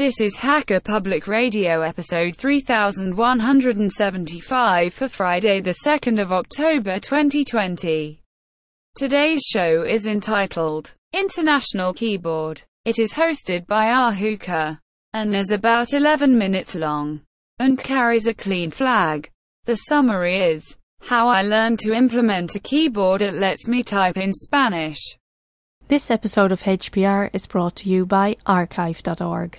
This is Hacker Public Radio episode 3175 for Friday the 2nd of October 2020. Today's show is entitled International Keyboard. It is hosted by Ahuka and is about 11 minutes long and carries a clean flag. The summary is how I learned to implement a keyboard that lets me type in Spanish. This episode of HPR is brought to you by archive.org.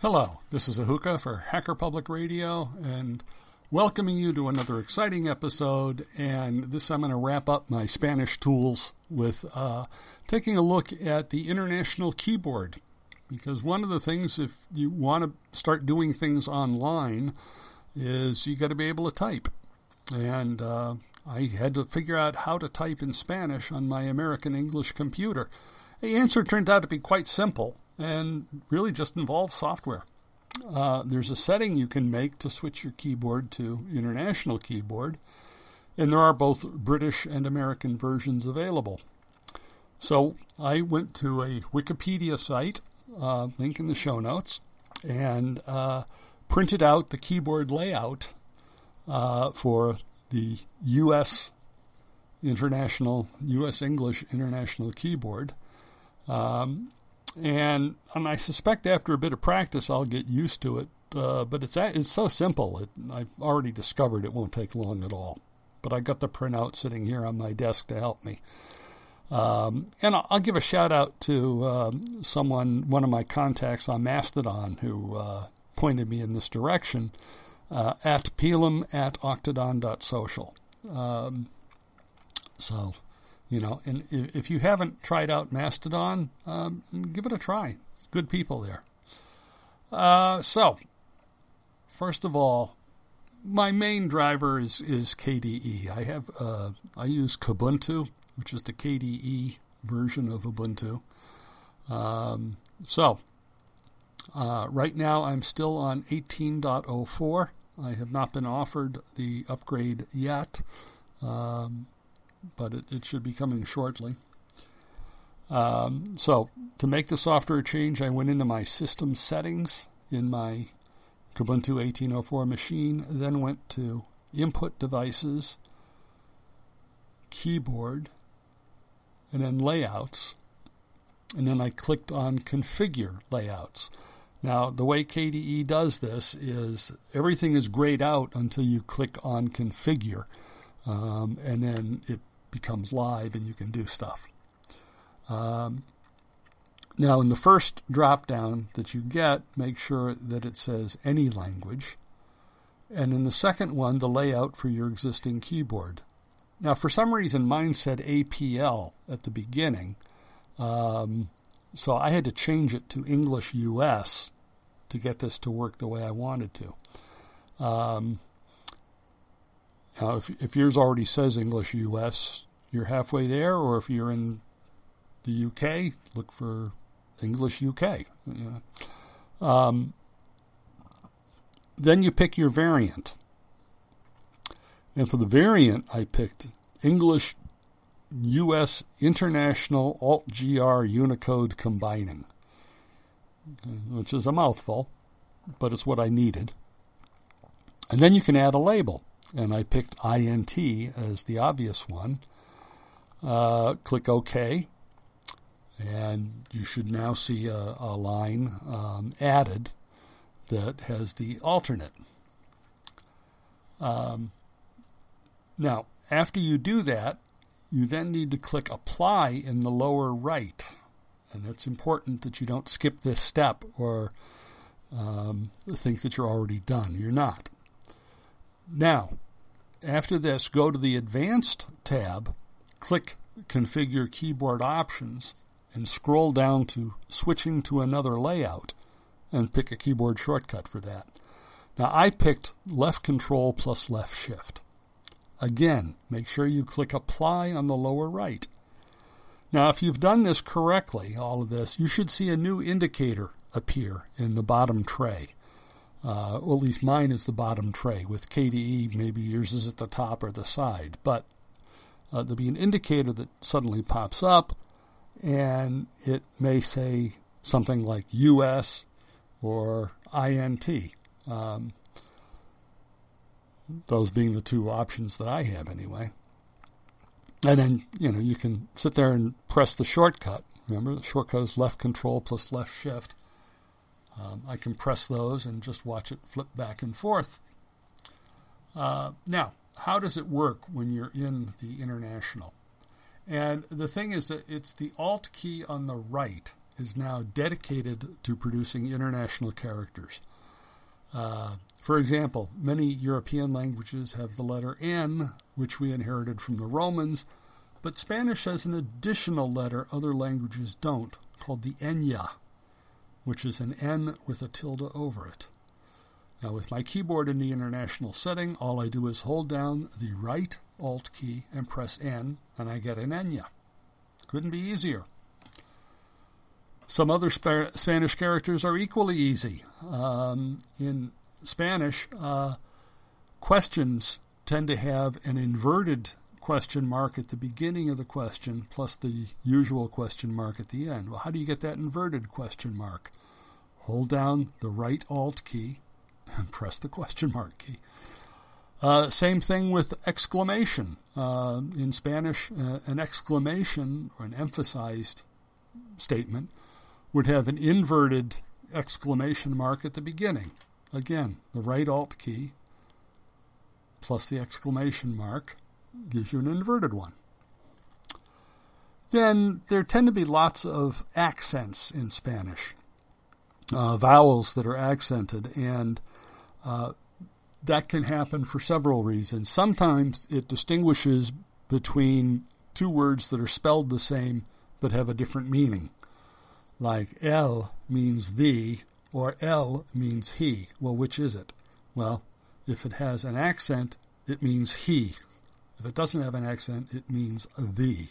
Hello, this is Ahuka for Hacker Public Radio and welcoming you to another exciting episode. And this I'm going to wrap up my Spanish tools with uh, taking a look at the International Keyboard. Because one of the things, if you want to start doing things online, is you got to be able to type. And uh, I had to figure out how to type in Spanish on my American English computer. The answer turned out to be quite simple and really just involves software. Uh, there's a setting you can make to switch your keyboard to international keyboard, and there are both British and American versions available. So I went to a Wikipedia site, uh, link in the show notes, and uh, printed out the keyboard layout uh, for the U.S. International, U.S. English International Keyboard. Um, and, and I suspect after a bit of practice I'll get used to it. Uh, but it's it's so simple. It, I've already discovered it won't take long at all. But I got the printout sitting here on my desk to help me. Um, and I'll, I'll, give a shout out to uh, someone, one of my contacts on Mastodon, who uh, pointed me in this direction uh, at palain at octodon.social. Um, so you know, and if you haven't tried out Mastodon, um, give it a try. Good people there. Uh, so, first of all, my main driver is is KDE. I have uh, I use Kubuntu, which is the KDE version of Ubuntu. Um, so, uh, right now I'm still on 18.04. I have not been offered the upgrade yet. Um, but it, it should be coming shortly. Um, so, to make the software change, I went into my system settings in my Ubuntu 1804 machine, then went to Input Devices, Keyboard, and then Layouts. And then I clicked on Configure Layouts. Now, the way KDE does this is everything is grayed out until you click on Configure. Um, and then it becomes live and you can do stuff. Um, now, in the first drop down that you get, make sure that it says any language. And in the second one, the layout for your existing keyboard. Now, for some reason, mine said APL at the beginning. Um, so I had to change it to English US to get this to work the way I wanted to. Um, now, if, if yours already says English US, you're halfway there, or if you're in the UK, look for English UK. You know. um, then you pick your variant. And for the variant, I picked English US International Alt GR Unicode Combining, which is a mouthful, but it's what I needed. And then you can add a label and I picked INT as the obvious one. Uh, click OK, and you should now see a, a line um, added that has the alternate. Um, now, after you do that, you then need to click Apply in the lower right. And it's important that you don't skip this step or um, think that you're already done. You're not. Now, after this, go to the Advanced tab, click Configure Keyboard Options, and scroll down to Switching to another layout and pick a keyboard shortcut for that. Now, I picked left control plus left shift. Again, make sure you click Apply on the lower right. Now, if you've done this correctly, all of this, you should see a new indicator appear in the bottom tray. Uh, well, at least mine is the bottom tray. With KDE, maybe yours is at the top or the side. But uh, there'll be an indicator that suddenly pops up, and it may say something like US or INT. Um, those being the two options that I have anyway. And then, you know, you can sit there and press the shortcut. Remember, the shortcut is left control plus left shift. Um, I can press those and just watch it flip back and forth. Uh, now, how does it work when you're in the international? And the thing is that it's the Alt key on the right is now dedicated to producing international characters. Uh, for example, many European languages have the letter N, which we inherited from the Romans, but Spanish has an additional letter other languages don't, called the Enya, which is an N with a tilde over it. Now, with my keyboard in the international setting, all I do is hold down the right Alt key and press N, and I get an Enya. Couldn't be easier. Some other Sp- Spanish characters are equally easy. Um, in Spanish, uh, questions tend to have an inverted question mark at the beginning of the question plus the usual question mark at the end. Well, how do you get that inverted question mark? Hold down the right Alt key and press the question mark key. Uh, same thing with exclamation. Uh, in Spanish, uh, an exclamation or an emphasized statement would have an inverted exclamation mark at the beginning. Again, the right Alt key plus the exclamation mark gives you an inverted one. Then there tend to be lots of accents in Spanish, uh, vowels that are accented, and uh, that can happen for several reasons. Sometimes it distinguishes between two words that are spelled the same but have a different meaning like el means the or el means he. Well, which is it? Well, if it has an accent, it means he. If it doesn't have an accent, it means the.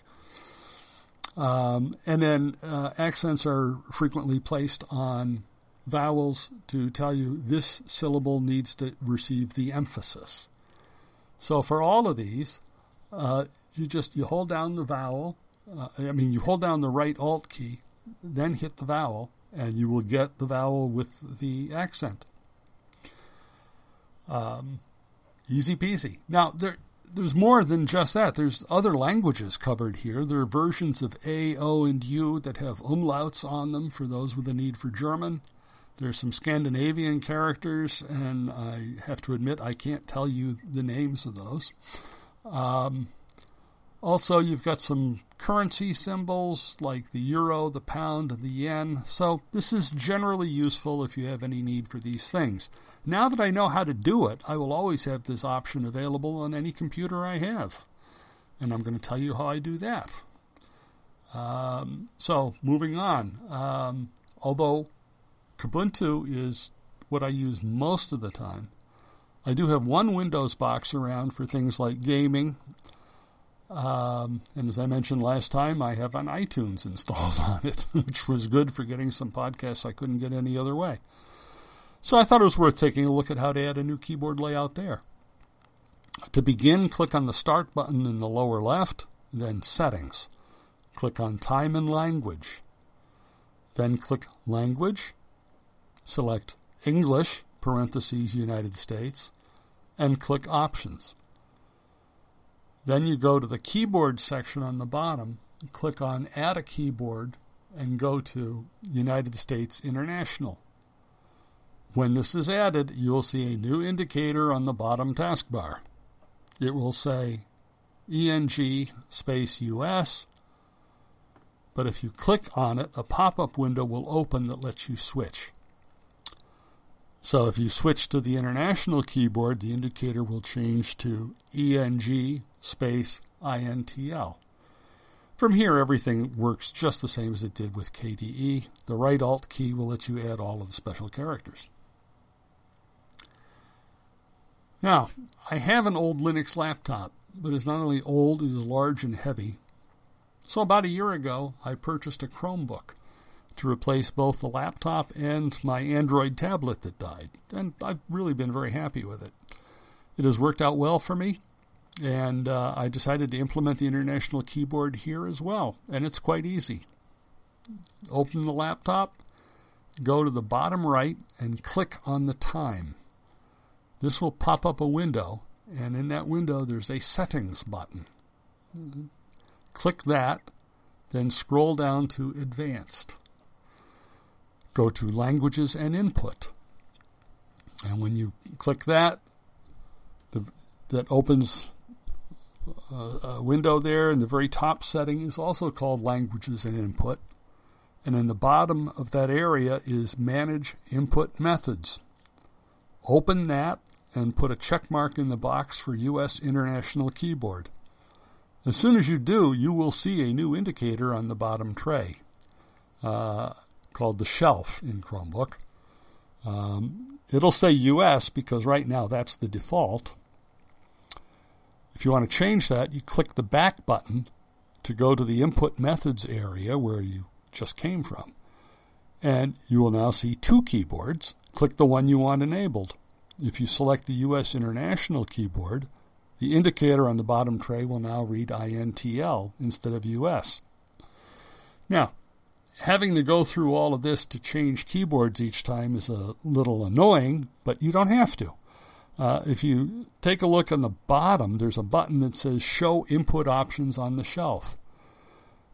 Um, and then uh, accents are frequently placed on vowels to tell you this syllable needs to receive the emphasis. So for all of these, uh, you just you hold down the vowel. Uh, I mean, you hold down the right Alt key then hit the vowel, and you will get the vowel with the accent. Um, easy peasy. Now, there, there's more than just that. There's other languages covered here. There are versions of A, O, and U that have umlauts on them for those with a need for German. There's some Scandinavian characters, and I have to admit I can't tell you the names of those. Um, also, you've got some currency symbols like the euro, the pound, and the yen. So, this is generally useful if you have any need for these things. Now that I know how to do it, I will always have this option available on any computer I have. And I'm going to tell you how I do that. Um, so, moving on. Um, although Kubuntu is what I use most of the time, I do have one Windows box around for things like gaming um, and as I mentioned last time, I have an iTunes installed on it, which was good for getting some podcasts I couldn't get any other way. So I thought it was worth taking a look at how to add a new keyboard layout there. To begin, click on the Start button in the lower left, then Settings. Click on Time and Language. Then click Language, select English, parentheses United States, and click Options. Then you go to the keyboard section on the bottom, click on Add a Keyboard, and go to United States International. When this is added, you will see a new indicator on the bottom taskbar. It will say ENG space US but if you click on it, a pop up window will open that lets you switch. So if you switch to the international keyboard, the indicator will change to ENG space INTL. From here, everything works just the same as it did with KDE. The right Alt key will let you add all of the special characters. Now, I have an old Linux laptop, but it's not only old, it is large and heavy. So, about a year ago, I purchased a Chromebook to replace both the laptop and my Android tablet that died, and I've really been very happy with it. It has worked out well for me, and uh, I decided to implement the international keyboard here as well, and it's quite easy. Open the laptop, go to the bottom right, and click on the time. This will pop up a window, and in that window there's a settings button. Click that, then scroll down to advanced. Go to languages and input. And when you click that, the, that opens a, a window there, and the very top setting is also called languages and input. And in the bottom of that area is manage input methods. Open that and put a check mark in the box for U.S. International Keyboard. As soon as you do, you will see a new indicator on the bottom tray uh, called the shelf in Chromebook. Um, it'll say US because right now that's the default. If you want to change that, you click the back button to go to the input methods area where you just came from. And you will now see two keyboards. Click the one you want enabled. If you select the US International keyboard, the indicator on the bottom tray will now read INTL instead of US. Now, having to go through all of this to change keyboards each time is a little annoying, but you don't have to. Uh, if you take a look on the bottom, there's a button that says Show Input Options on the shelf.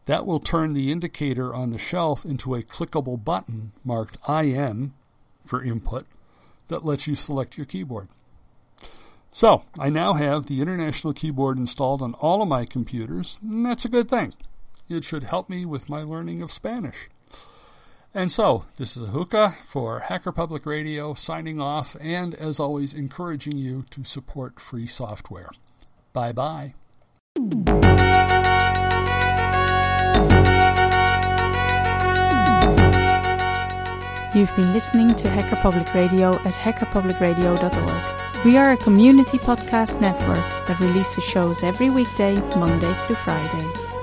That will turn the indicator on the shelf into a clickable button marked IN for input that lets you select your keyboard. So, I now have the International Keyboard installed on all of my computers, and that's a good thing. It should help me with my learning of Spanish. And so, this is Ahuka for Hacker Public Radio signing off, and as always, encouraging you to support free software. Bye bye. You've been listening to Hacker Public Radio at hackerpublicradio.org. We are a community podcast network that releases shows every weekday, Monday through Friday.